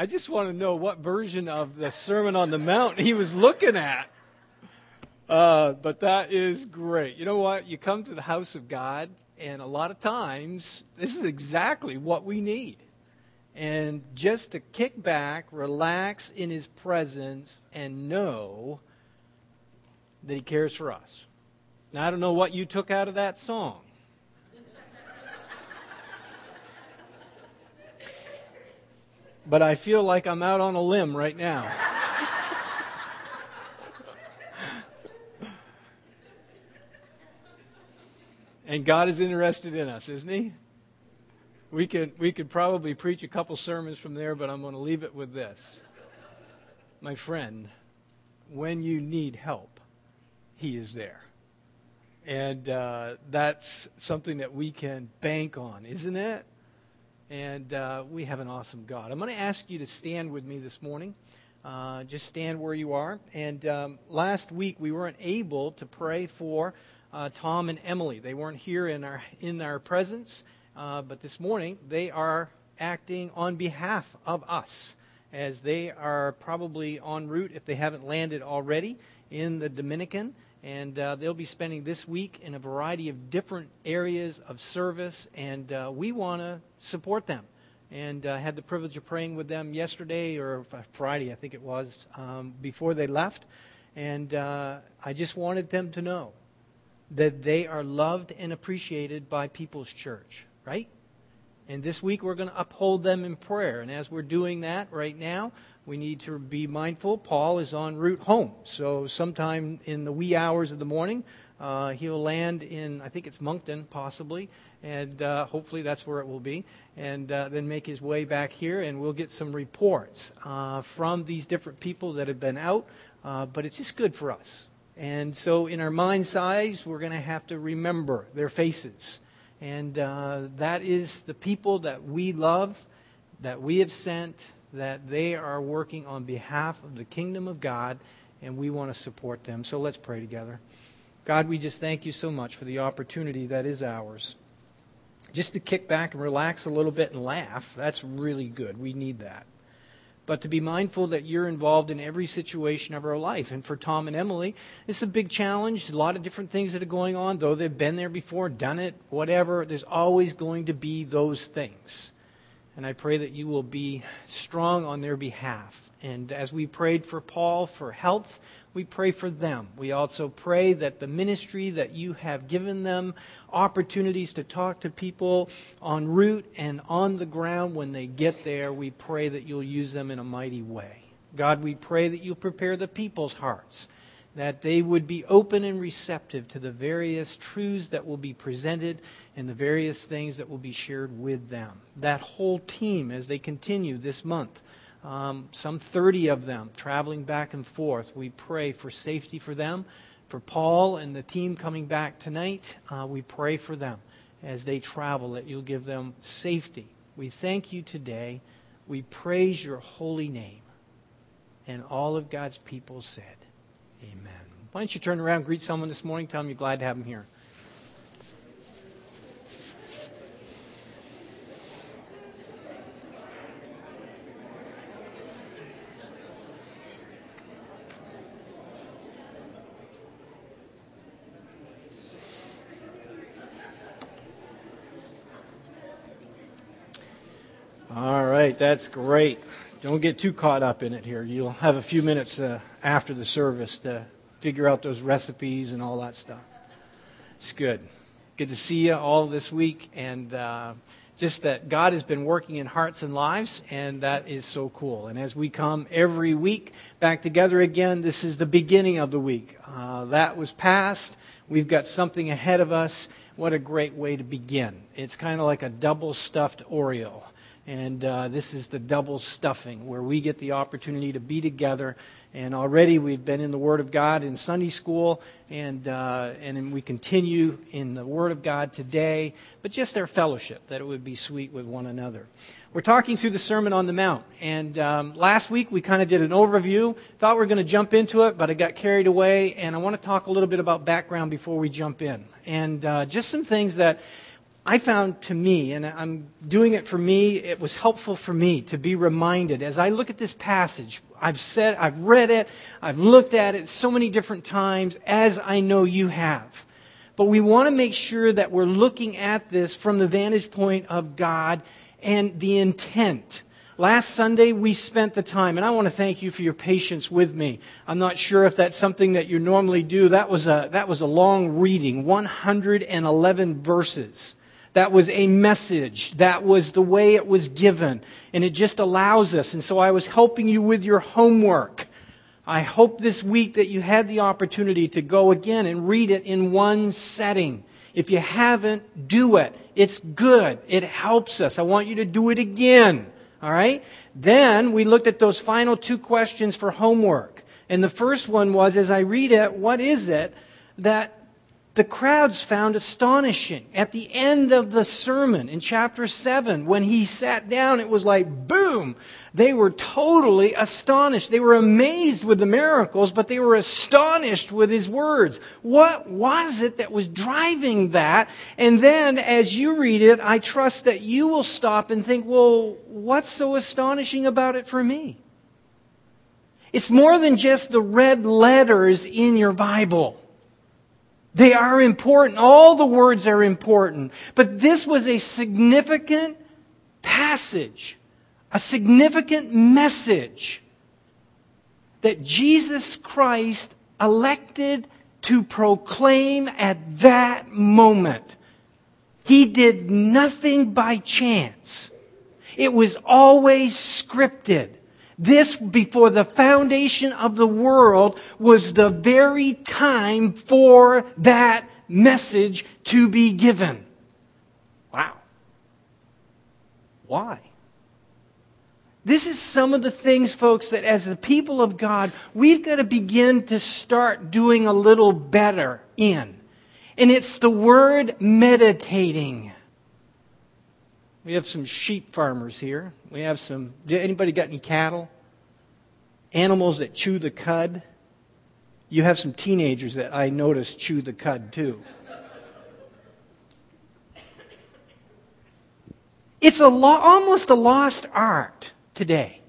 I just want to know what version of the Sermon on the Mount he was looking at. Uh, but that is great. You know what? You come to the house of God, and a lot of times, this is exactly what we need. And just to kick back, relax in His presence, and know that He cares for us. Now, I don't know what you took out of that song. But I feel like I'm out on a limb right now. and God is interested in us, isn't He? We could, we could probably preach a couple sermons from there, but I'm going to leave it with this. My friend, when you need help, He is there. And uh, that's something that we can bank on, isn't it? And uh, we have an awesome God. I'm going to ask you to stand with me this morning. Uh, just stand where you are. And um, last week we weren't able to pray for uh, Tom and Emily. They weren't here in our in our presence, uh, but this morning they are acting on behalf of us, as they are probably en route if they haven't landed already in the Dominican and uh, they'll be spending this week in a variety of different areas of service, and uh, we want to support them. And uh, had the privilege of praying with them yesterday or Friday, I think it was, um, before they left. And uh, I just wanted them to know that they are loved and appreciated by People's Church, right? And this week we're going to uphold them in prayer. And as we're doing that right now, we need to be mindful. Paul is en route home. So, sometime in the wee hours of the morning, uh, he'll land in, I think it's Moncton, possibly, and uh, hopefully that's where it will be, and uh, then make his way back here, and we'll get some reports uh, from these different people that have been out. Uh, but it's just good for us. And so, in our mind's eyes, we're going to have to remember their faces. And uh, that is the people that we love, that we have sent, that they are working on behalf of the kingdom of God, and we want to support them. So let's pray together. God, we just thank you so much for the opportunity that is ours. Just to kick back and relax a little bit and laugh, that's really good. We need that. But to be mindful that you're involved in every situation of our life. And for Tom and Emily, it's a big challenge. A lot of different things that are going on, though they've been there before, done it, whatever. There's always going to be those things. And I pray that you will be strong on their behalf. And as we prayed for Paul for health, we pray for them. We also pray that the ministry that you have given them, opportunities to talk to people en route and on the ground when they get there, we pray that you'll use them in a mighty way. God, we pray that you'll prepare the people's hearts that they would be open and receptive to the various truths that will be presented and the various things that will be shared with them. That whole team, as they continue this month, um, some 30 of them traveling back and forth, we pray for safety for them. For Paul and the team coming back tonight, uh, we pray for them as they travel that you'll give them safety. We thank you today. We praise your holy name. And all of God's people said, Amen. Why don't you turn around, greet someone this morning, tell them you're glad to have them here. All right, that's great. Don't get too caught up in it here. You'll have a few minutes uh, after the service to figure out those recipes and all that stuff. It's good. Good to see you all this week, and uh, just that God has been working in hearts and lives, and that is so cool. And as we come every week back together again, this is the beginning of the week. Uh, that was past. We've got something ahead of us. What a great way to begin. It's kind of like a double stuffed Oreo. And uh, this is the double stuffing where we get the opportunity to be together. And already we've been in the Word of God in Sunday school, and, uh, and we continue in the Word of God today. But just our fellowship, that it would be sweet with one another. We're talking through the Sermon on the Mount. And um, last week we kind of did an overview. Thought we were going to jump into it, but I got carried away. And I want to talk a little bit about background before we jump in. And uh, just some things that I found to me, and I'm doing it for me, it was helpful for me to be reminded as I look at this passage. I've said, I've read it, I've looked at it so many different times, as I know you have. But we want to make sure that we're looking at this from the vantage point of God and the intent. Last Sunday, we spent the time, and I want to thank you for your patience with me. I'm not sure if that's something that you normally do. That was a, that was a long reading, 111 verses. That was a message. That was the way it was given. And it just allows us. And so I was helping you with your homework. I hope this week that you had the opportunity to go again and read it in one setting. If you haven't, do it. It's good. It helps us. I want you to do it again. All right? Then we looked at those final two questions for homework. And the first one was as I read it, what is it that the crowds found astonishing? At the end of the sermon in chapter 7, when he sat down, it was like boom! They were totally astonished. They were amazed with the miracles, but they were astonished with his words. What was it that was driving that? And then as you read it, I trust that you will stop and think, well, what's so astonishing about it for me? It's more than just the red letters in your Bible. They are important. All the words are important. But this was a significant passage a significant message that Jesus Christ elected to proclaim at that moment. He did nothing by chance. It was always scripted. This, before the foundation of the world, was the very time for that message to be given. Wow. Why? This is some of the things, folks, that as the people of God, we've got to begin to start doing a little better in. And it's the word meditating. We have some sheep farmers here. We have some. Anybody got any cattle? Animals that chew the cud? You have some teenagers that I notice chew the cud too. It's a lo- almost a lost art today.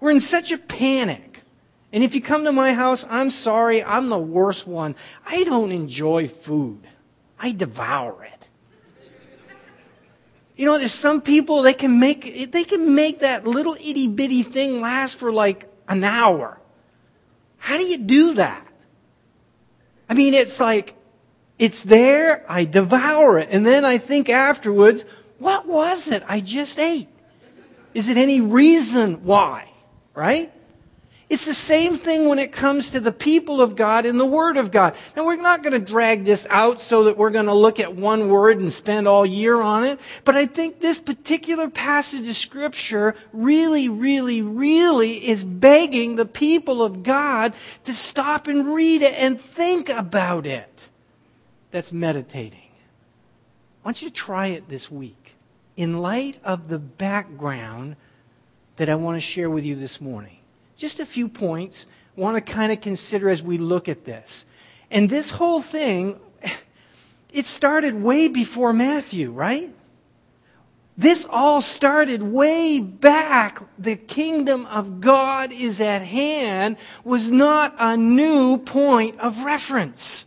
We're in such a panic. And if you come to my house, I'm sorry, I'm the worst one. I don't enjoy food. I devour it. You know, there's some people they can make they can make that little itty bitty thing last for like an hour. How do you do that? I mean, it's like it's there, I devour it, and then I think afterwards, what was it I just ate? Is it any reason why? Right? It's the same thing when it comes to the people of God and the Word of God. Now, we're not going to drag this out so that we're going to look at one word and spend all year on it. But I think this particular passage of Scripture really, really, really is begging the people of God to stop and read it and think about it. That's meditating. I want you to try it this week in light of the background that I want to share with you this morning. Just a few points want to kind of consider as we look at this. And this whole thing, it started way before Matthew, right? This all started way back. The kingdom of God is at hand was not a new point of reference.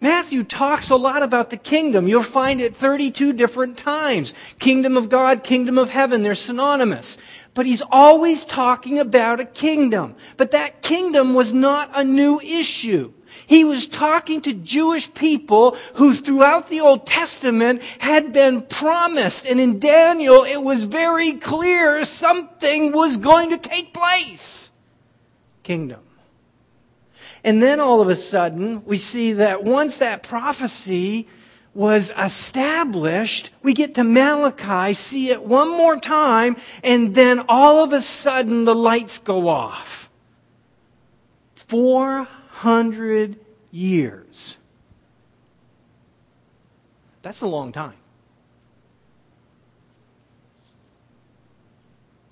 Matthew talks a lot about the kingdom. You'll find it 32 different times. Kingdom of God, kingdom of heaven, they're synonymous. But he's always talking about a kingdom. But that kingdom was not a new issue. He was talking to Jewish people who throughout the Old Testament had been promised. And in Daniel, it was very clear something was going to take place. Kingdom. And then all of a sudden, we see that once that prophecy was established, we get to Malachi, see it one more time, and then all of a sudden the lights go off. 400 years. That's a long time.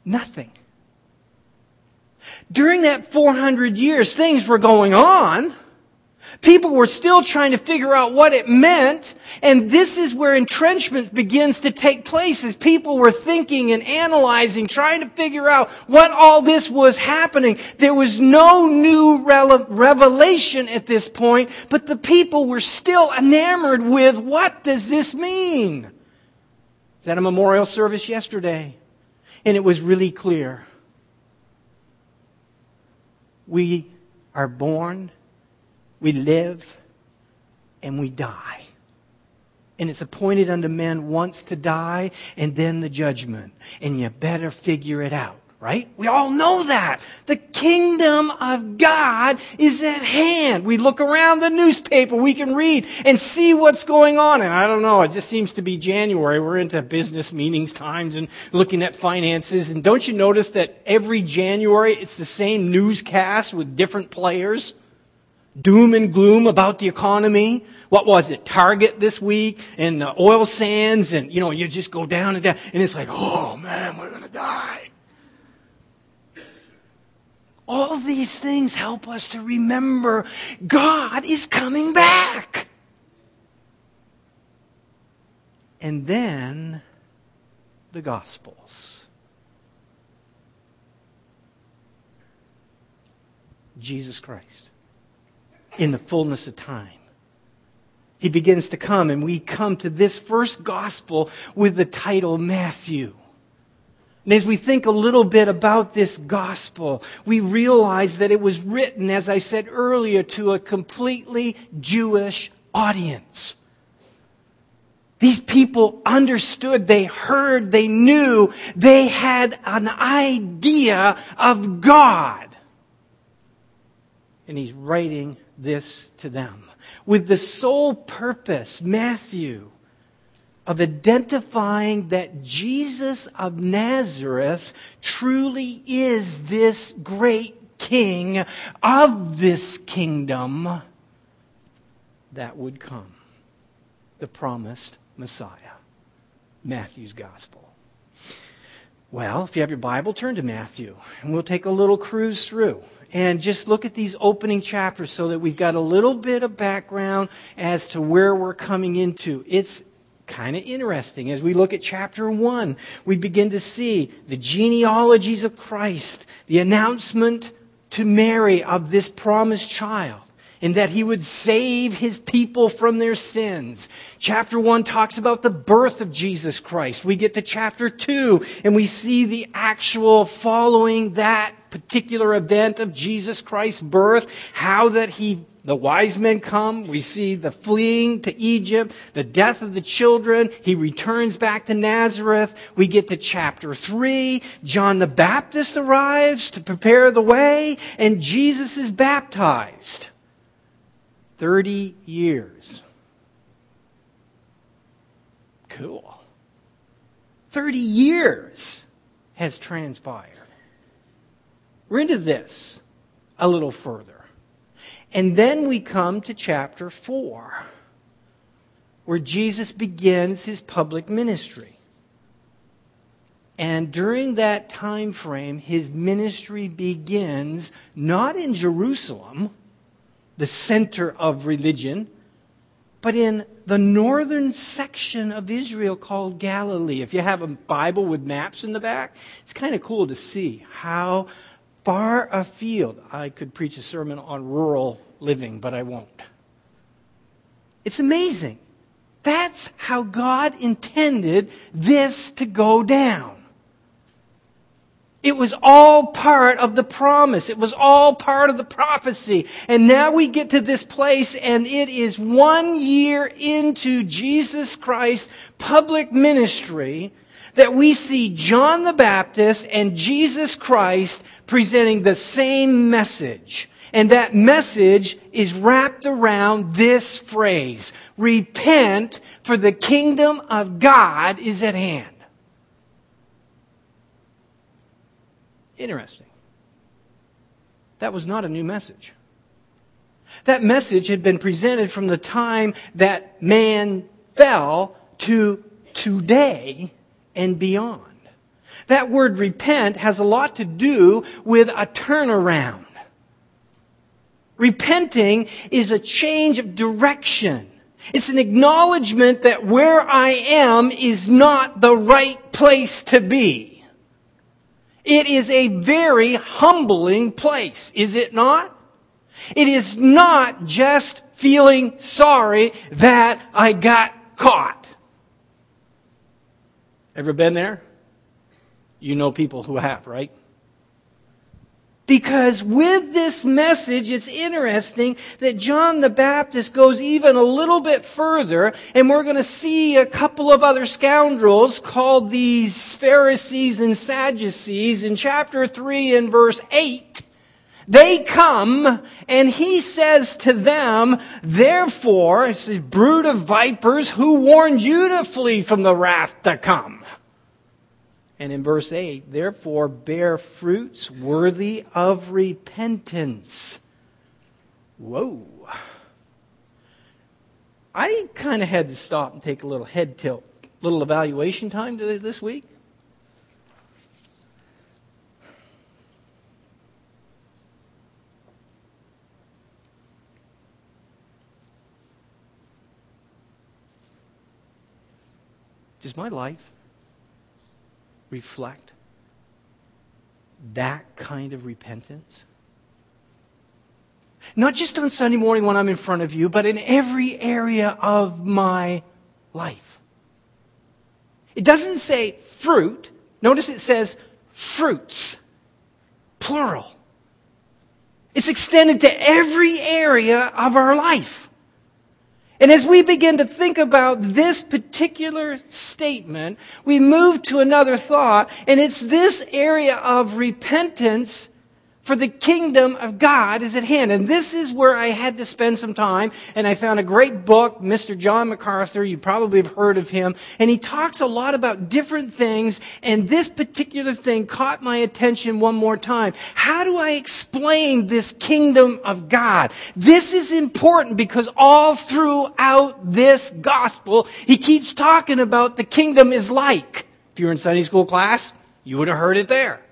Nothing. During that 400 years, things were going on, People were still trying to figure out what it meant, and this is where entrenchment begins to take place as people were thinking and analyzing, trying to figure out what all this was happening. There was no new revelation at this point, but the people were still enamored with what does this mean? Is that a memorial service yesterday? And it was really clear. We are born we live and we die. And it's appointed unto men once to die and then the judgment. And you better figure it out, right? We all know that. The kingdom of God is at hand. We look around the newspaper, we can read and see what's going on. And I don't know, it just seems to be January. We're into business meetings times and looking at finances. And don't you notice that every January it's the same newscast with different players? doom and gloom about the economy. What was it? Target this week and the oil sands and, you know, you just go down and down and it's like, oh man, we're going to die. All these things help us to remember God is coming back. And then the Gospels. Jesus Christ in the fullness of time. He begins to come, and we come to this first gospel with the title Matthew. And as we think a little bit about this gospel, we realize that it was written, as I said earlier, to a completely Jewish audience. These people understood, they heard, they knew, they had an idea of God. And he's writing this to them with the sole purpose, Matthew, of identifying that Jesus of Nazareth truly is this great king of this kingdom that would come, the promised Messiah. Matthew's gospel. Well, if you have your Bible, turn to Matthew, and we'll take a little cruise through and just look at these opening chapters so that we've got a little bit of background as to where we're coming into. It's kind of interesting. As we look at chapter 1, we begin to see the genealogies of Christ, the announcement to Mary of this promised child and that he would save his people from their sins. Chapter 1 talks about the birth of Jesus Christ. We get to chapter 2 and we see the actual following that particular event of Jesus Christ's birth, how that he the wise men come. We see the fleeing to Egypt, the death of the children. He returns back to Nazareth. We get to chapter 3. John the Baptist arrives to prepare the way, and Jesus is baptized. 30 years. Cool. 30 years has transpired. We're into this a little further. And then we come to chapter 4, where Jesus begins his public ministry. And during that time frame, his ministry begins not in Jerusalem, the center of religion, but in the northern section of Israel called Galilee. If you have a Bible with maps in the back, it's kind of cool to see how far afield. I could preach a sermon on rural living, but I won't. It's amazing. That's how God intended this to go down. It was all part of the promise. It was all part of the prophecy. And now we get to this place and it is one year into Jesus Christ's public ministry that we see John the Baptist and Jesus Christ presenting the same message. And that message is wrapped around this phrase Repent, for the kingdom of God is at hand. Interesting. That was not a new message. That message had been presented from the time that man fell to today and beyond. That word repent has a lot to do with a turnaround. Repenting is a change of direction. It's an acknowledgement that where I am is not the right place to be. It is a very humbling place, is it not? It is not just feeling sorry that I got caught. Ever been there? You know people who have, right? Because with this message, it's interesting that John the Baptist goes even a little bit further, and we're going to see a couple of other scoundrels called these Pharisees and Sadducees in chapter 3 and verse 8. They come, and he says to them, Therefore, brood of vipers, who warned you to flee from the wrath to come? And in verse 8, therefore bear fruits worthy of repentance. Whoa. I kind of had to stop and take a little head tilt, little evaluation time this week. Does my life reflect that kind of repentance? Not just on Sunday morning when I'm in front of you, but in every area of my life. It doesn't say fruit. Notice it says fruits, plural. It's extended to every area of our life. And as we begin to think about this particular statement, we move to another thought, and it's this area of repentance for the kingdom of God is at hand. And this is where I had to spend some time. And I found a great book, Mr. John MacArthur. You probably have heard of him. And he talks a lot about different things. And this particular thing caught my attention one more time. How do I explain this kingdom of God? This is important because all throughout this gospel, he keeps talking about the kingdom is like. If you're in Sunday school class, you would have heard it there.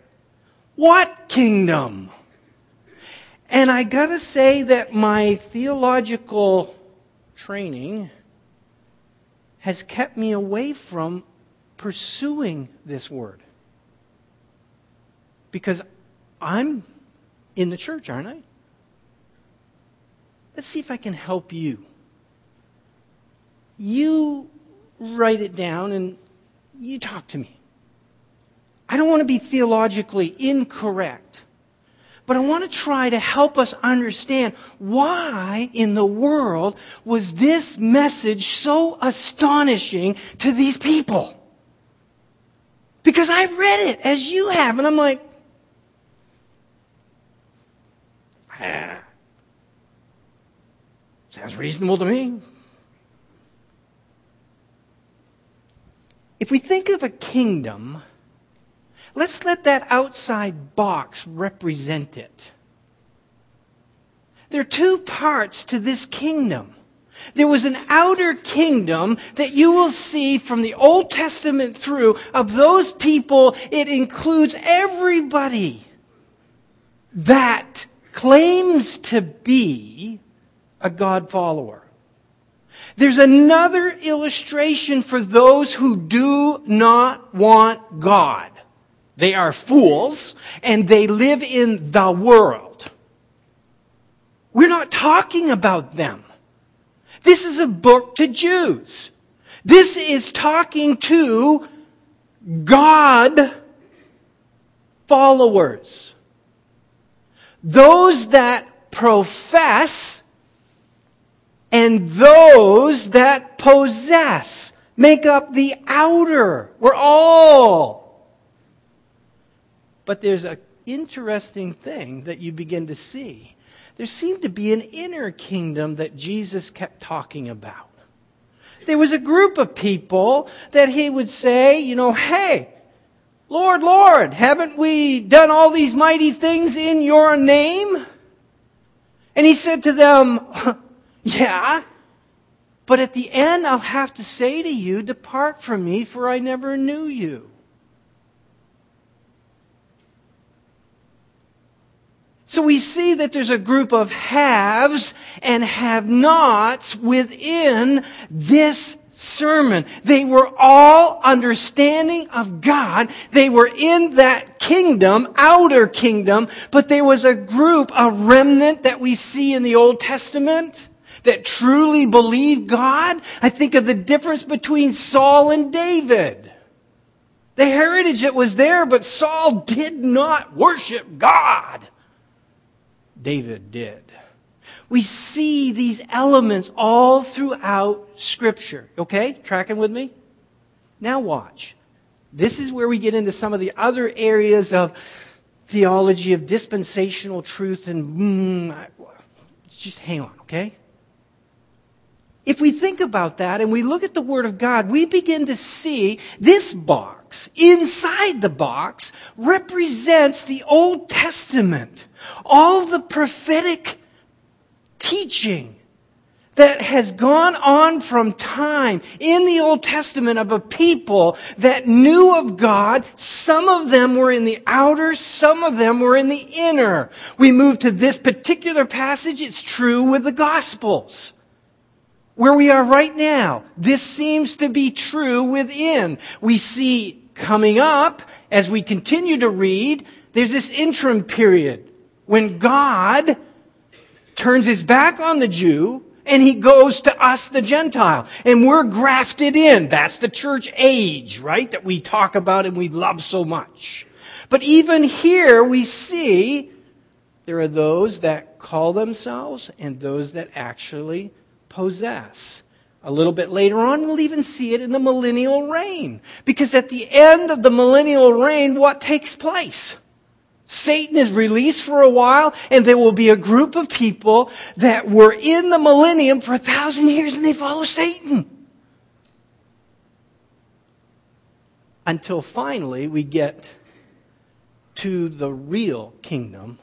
What kingdom? And I gotta say that my theological training has kept me away from pursuing this word. Because I'm in the church, aren't I? Let's see if I can help you. You write it down and you talk to me. I don't want to be theologically incorrect, but I want to try to help us understand why in the world was this message so astonishing to these people? Because I've read it as you have, and I'm like, ah, sounds reasonable to me. If we think of a kingdom, Let's let that outside box represent it. There are two parts to this kingdom. There was an outer kingdom that you will see from the Old Testament through of those people. It includes everybody that claims to be a God follower. There's another illustration for those who do not want God. They are fools and they live in the world. We're not talking about them. This is a book to Jews. This is talking to God followers. Those that profess and those that possess make up the outer. We're all but there's an interesting thing that you begin to see. There seemed to be an inner kingdom that Jesus kept talking about. There was a group of people that he would say, you know, hey, Lord, Lord, haven't we done all these mighty things in your name? And he said to them, yeah, but at the end I'll have to say to you, depart from me, for I never knew you. So we see that there's a group of haves and have nots within this sermon. They were all understanding of God. They were in that kingdom, outer kingdom, but there was a group, a remnant that we see in the Old Testament that truly believed God. I think of the difference between Saul and David. The heritage that was there, but Saul did not worship God. David did. We see these elements all throughout Scripture. Okay? Tracking with me? Now watch. This is where we get into some of the other areas of theology of dispensational truth and mm, just hang on, okay? If we think about that and we look at the Word of God, we begin to see this box, inside the box, represents the Old Testament. All the prophetic teaching that has gone on from time in the Old Testament of a people that knew of God. Some of them were in the outer, some of them were in the inner. We move to this particular passage. It's true with the Gospels. Where we are right now, this seems to be true within. We see coming up, as we continue to read, there's this interim period when God turns his back on the Jew and he goes to us, the Gentile, and we're grafted in. That's the church age, right? That we talk about and we love so much. But even here we see there are those that call themselves and those that actually possess. A little bit later on, we'll even see it in the millennial reign. Because at the end of the millennial reign, what takes place? Satan is released for a while, and there will be a group of people that were in the millennium for a thousand years and they follow Satan. Until finally we get to the real kingdom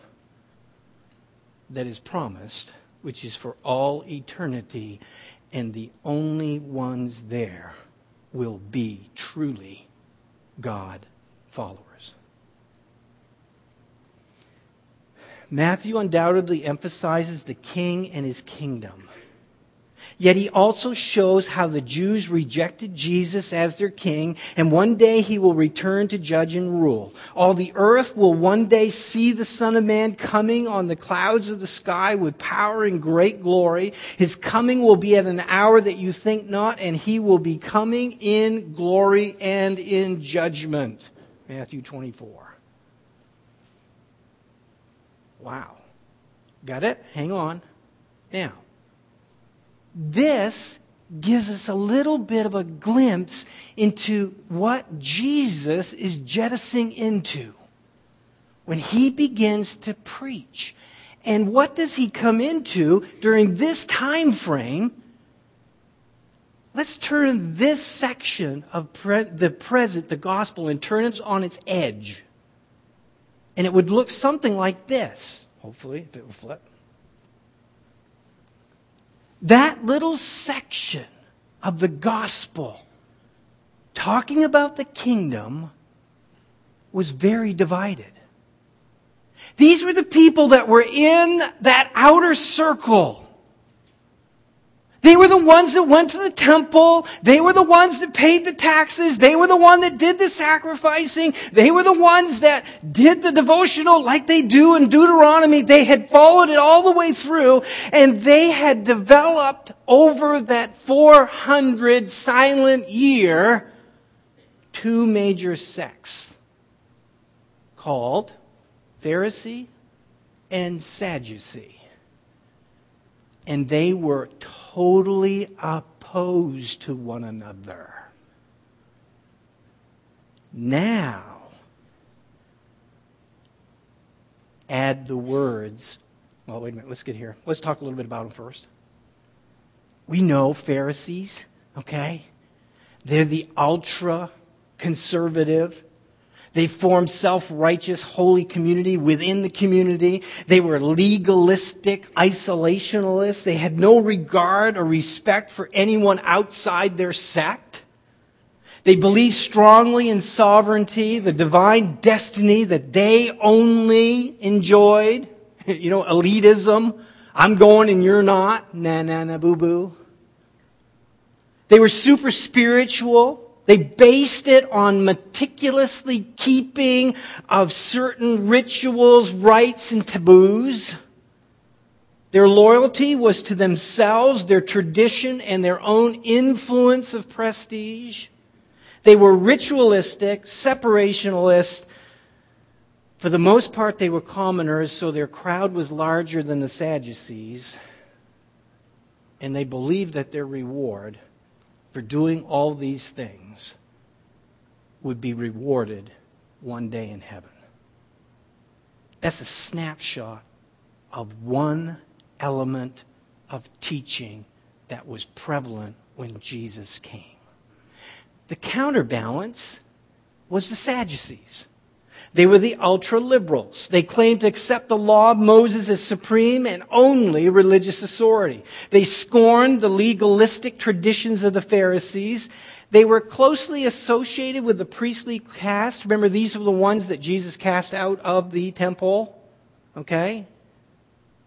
that is promised, which is for all eternity, and the only ones there will be truly God followers. Matthew undoubtedly emphasizes the king and his kingdom. Yet he also shows how the Jews rejected Jesus as their king, and one day he will return to judge and rule. All the earth will one day see the Son of Man coming on the clouds of the sky with power and great glory. His coming will be at an hour that you think not, and he will be coming in glory and in judgment. Matthew 24. Wow. Got it? Hang on. Now, this gives us a little bit of a glimpse into what Jesus is jettisoning into when he begins to preach. And what does he come into during this time frame? Let's turn this section of pre- the present, the gospel, and turn it on its edge. And it would look something like this, hopefully, if it will flip. That little section of the gospel talking about the kingdom was very divided. These were the people that were in that outer circle they were the ones that went to the temple. They were the ones that paid the taxes. They were the one that did the sacrificing. They were the ones that did the devotional like they do in Deuteronomy. They had followed it all the way through and they had developed over that 400 silent year two major sects called Pharisee and Sadducee. And they were totally opposed to one another. Now, add the words. Well, wait a minute. Let's get here. Let's talk a little bit about them first. We know Pharisees, okay? They're the ultra conservative, they formed self-righteous, holy community within the community. They were legalistic, isolationalists. They had no regard or respect for anyone outside their sect. They believed strongly in sovereignty, the divine destiny that they only enjoyed. you know, elitism. I'm going and you're not. Na na na boo boo. They were super spiritual. They based it on meticulously keeping of certain rituals, rites, and taboos. Their loyalty was to themselves, their tradition, and their own influence of prestige. They were ritualistic, separationalist. For the most part, they were commoners, so their crowd was larger than the Sadducees. And they believed that their reward for doing all these things would be rewarded one day in heaven. That's a snapshot of one element of teaching that was prevalent when Jesus came. The counterbalance was the Sadducees. They were the ultra liberals. They claimed to accept the law of Moses as supreme and only religious authority. They scorned the legalistic traditions of the Pharisees. They were closely associated with the priestly caste. Remember, these were the ones that Jesus cast out of the temple. Okay?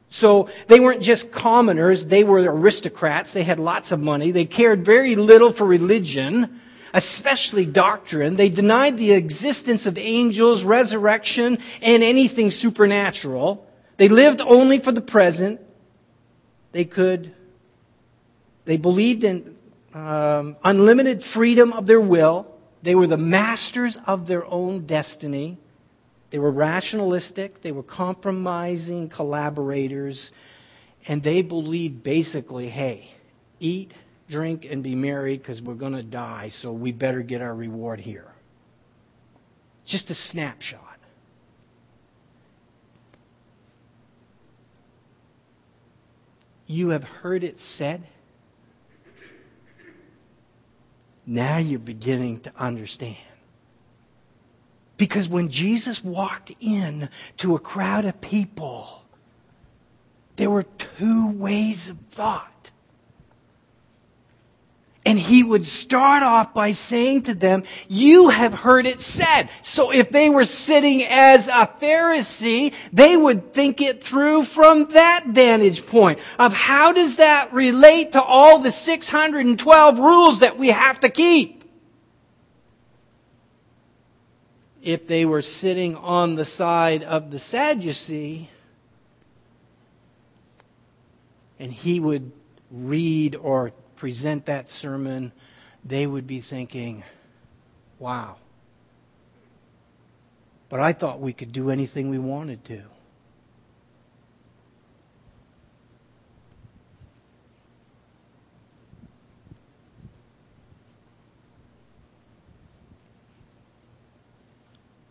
So they weren't just commoners, they were aristocrats. They had lots of money. They cared very little for religion especially doctrine. They denied the existence of angels, resurrection, and anything supernatural. They lived only for the present. They could, they believed in um, unlimited freedom of their will. They were the masters of their own destiny. They were rationalistic. They were compromising collaborators. And they believed basically hey, eat, drink, and be merry because we're going to die, so we better get our reward here. Just a snapshot. You have heard it said. Now you're beginning to understand. Because when Jesus walked in to a crowd of people, there were two ways of thought. And he would start off by saying to them, You have heard it said. So if they were sitting as a Pharisee, they would think it through from that vantage point of how does that relate to all the 612 rules that we have to keep? If they were sitting on the side of the Sadducee, and he would read or present that sermon, they would be thinking, wow. But I thought we could do anything we wanted to.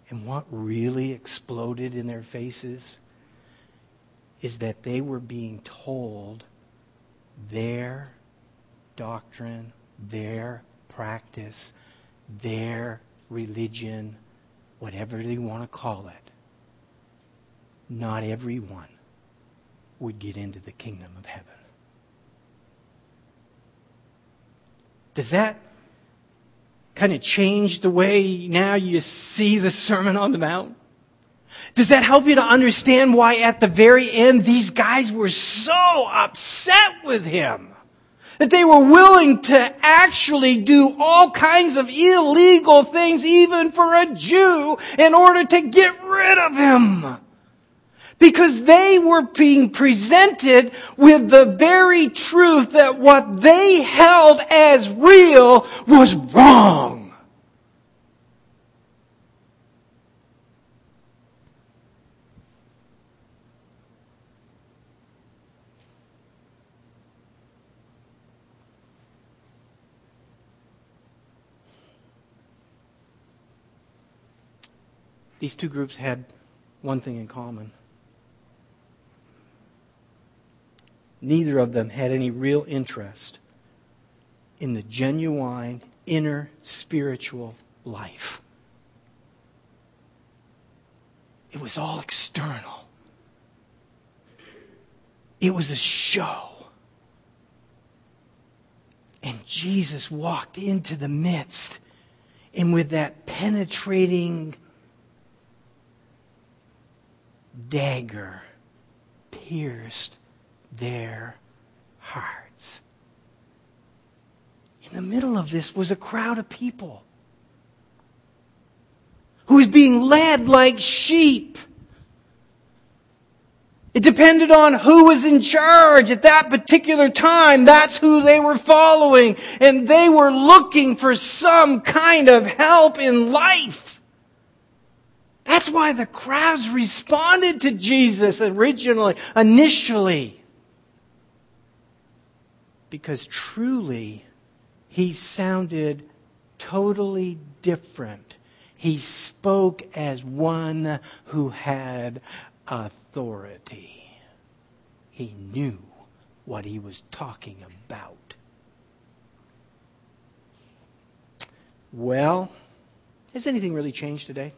And what really exploded in their faces is that they were being told their doctrine, their practice, their religion, whatever they want to call it, not everyone would get into the kingdom of heaven. Does that kind of change the way now you see the Sermon on the Mount? Does that help you to understand why at the very end these guys were so upset with him? That they were willing to actually do all kinds of illegal things, even for a Jew, in order to get rid of him. Because they were being presented with the very truth that what they held as real was wrong. These two groups had one thing in common. Neither of them had any real interest in the genuine inner spiritual life. It was all external. It was a show. And Jesus walked into the midst, and with that penetrating dagger pierced their hearts. In the middle of this was a crowd of people who was being led like sheep. It depended on who was in charge at that particular time. That's who they were following. And they were looking for some kind of help in life. That's why the crowds responded to Jesus originally, initially. Because truly, he sounded totally different. He spoke as one who had authority. He knew what he was talking about. Well, has anything really changed today?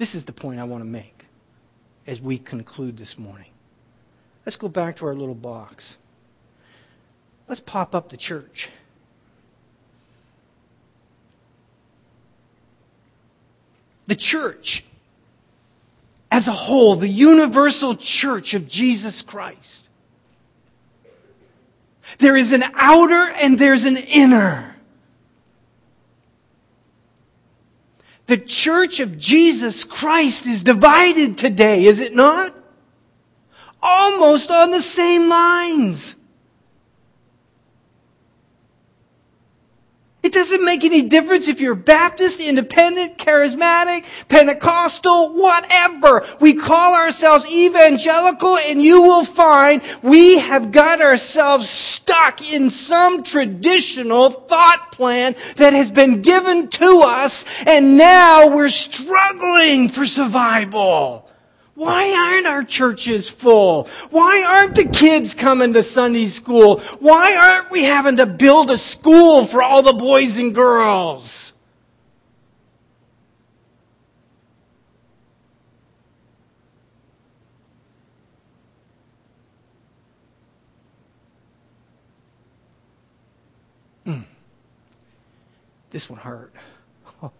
This is the point I want to make as we conclude this morning. Let's go back to our little box. Let's pop up the church. The church as a whole, the universal church of Jesus Christ. There is an outer and there's an inner. The church of Jesus Christ is divided today, is it not? Almost on the same lines. It doesn't make any difference if you're Baptist, independent, charismatic, Pentecostal, whatever. We call ourselves evangelical and you will find we have got ourselves stuck in some traditional thought plan that has been given to us and now we're struggling for survival. Why aren't our churches full? Why aren't the kids coming to Sunday school? Why aren't we having to build a school for all the boys and girls? Mm. This one hurt.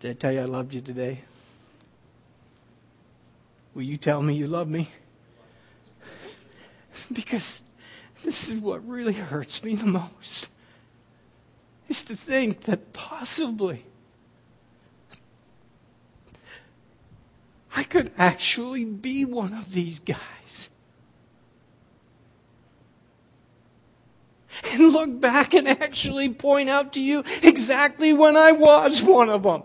Did I tell you I loved you today? Will you tell me you love me? Because this is what really hurts me the most. Is to think that possibly I could actually be one of these guys. And look back and actually point out to you exactly when I was one of them.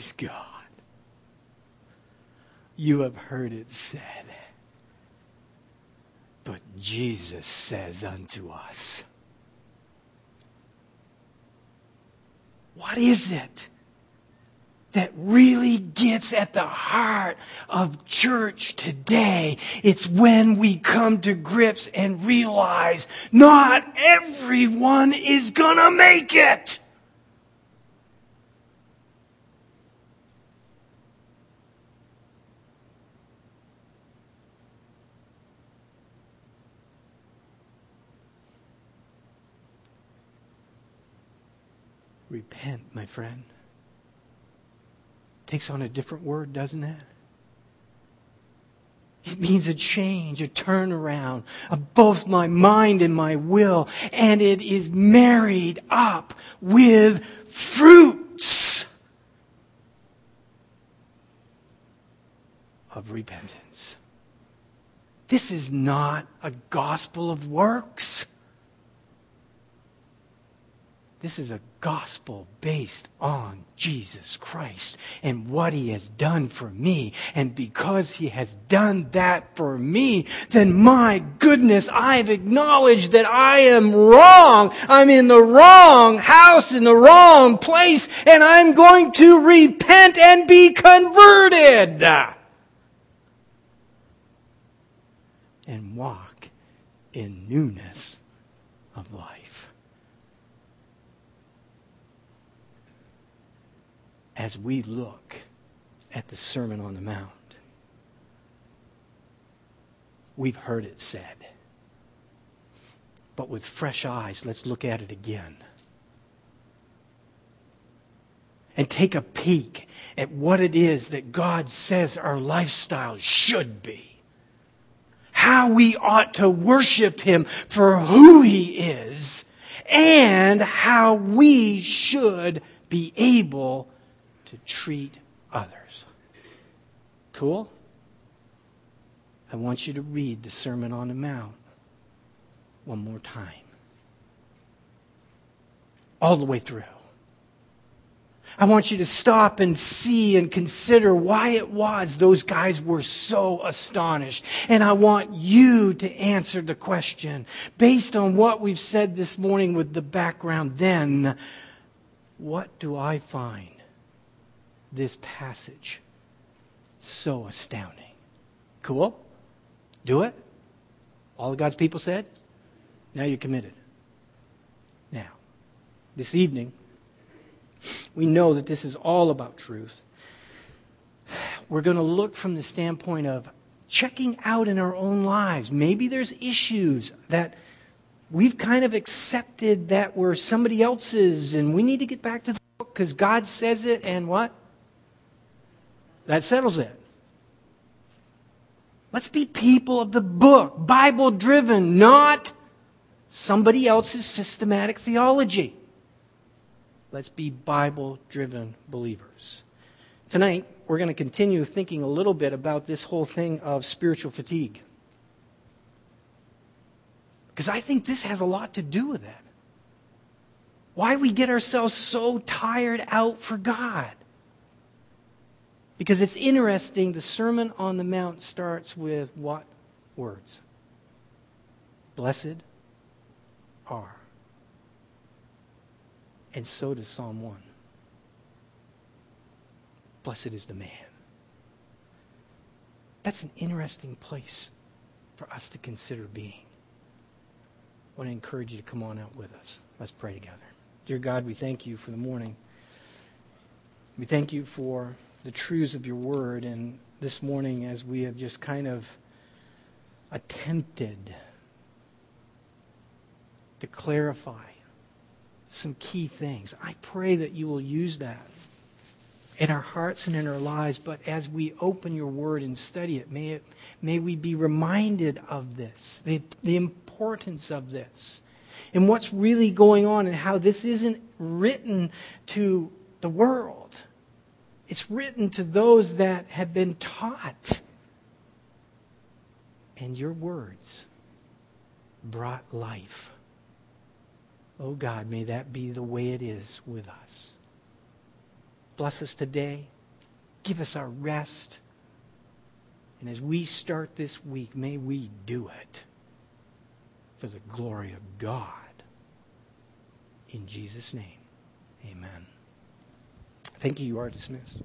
Praise God. You have heard it said, but Jesus says unto us, What is it that really gets at the heart of church today? It's when we come to grips and realize not everyone is gonna make it. Repent, my friend. Takes on a different word, doesn't it? It means a change, a turnaround of both my mind and my will. And it is married up with fruits of repentance. This is not a gospel of works. This is a gospel based on Jesus Christ and what he has done for me. And because he has done that for me, then my goodness, I've acknowledged that I am wrong. I'm in the wrong house, in the wrong place, and I'm going to repent and be converted. And walk in newness of life. As we look at the Sermon on the Mount. we've heard it said. But with fresh eyes, let's look at it again. And take a peek at what it is that God says our lifestyle should be. How we ought to worship Him for who He is, and how we should be able to treat others. Cool? I want you to read the Sermon on the Mount one more time. All the way through. I want you to stop and see and consider why it was those guys were so astonished. And I want you to answer the question based on what we've said this morning with the background. Then, what do I find this passage so astounding? Cool? Do it? All of God's people said? Now you're committed. Now, this evening, we know that this is all about truth. We're going to look from the standpoint of checking out in our own lives. Maybe there's issues that we've kind of accepted that were somebody else's, and we need to get back to the book because God says it, and what? That settles it. Let's be people of the book, Bible driven, not somebody else's systematic theology. Let's be Bible driven believers. Tonight, we're going to continue thinking a little bit about this whole thing of spiritual fatigue. Because I think this has a lot to do with that. Why we get ourselves so tired out for God. Because it's interesting, the Sermon on the Mount starts with what words? Blessed are. And so does Psalm 1. Blessed is the man. That's an interesting place for us to consider being. I want to encourage you to come on out with us. Let's pray together. Dear God, we thank you for the morning. We thank you for the truths of your word. And this morning, as we have just kind of attempted to clarify some key things, I pray that you will use that in our hearts and in our lives. But as we open your word and study it, may, it, may we be reminded of this, the, the importance of this, and what's really going on, and how this isn't written to the world it's written to those that have been taught. And your words brought life. Oh God, may that be the way it is with us. Bless us today. Give us our rest. And as we start this week, may we do it for the glory of God. In Jesus' name, amen. Thank you. You are dismissed.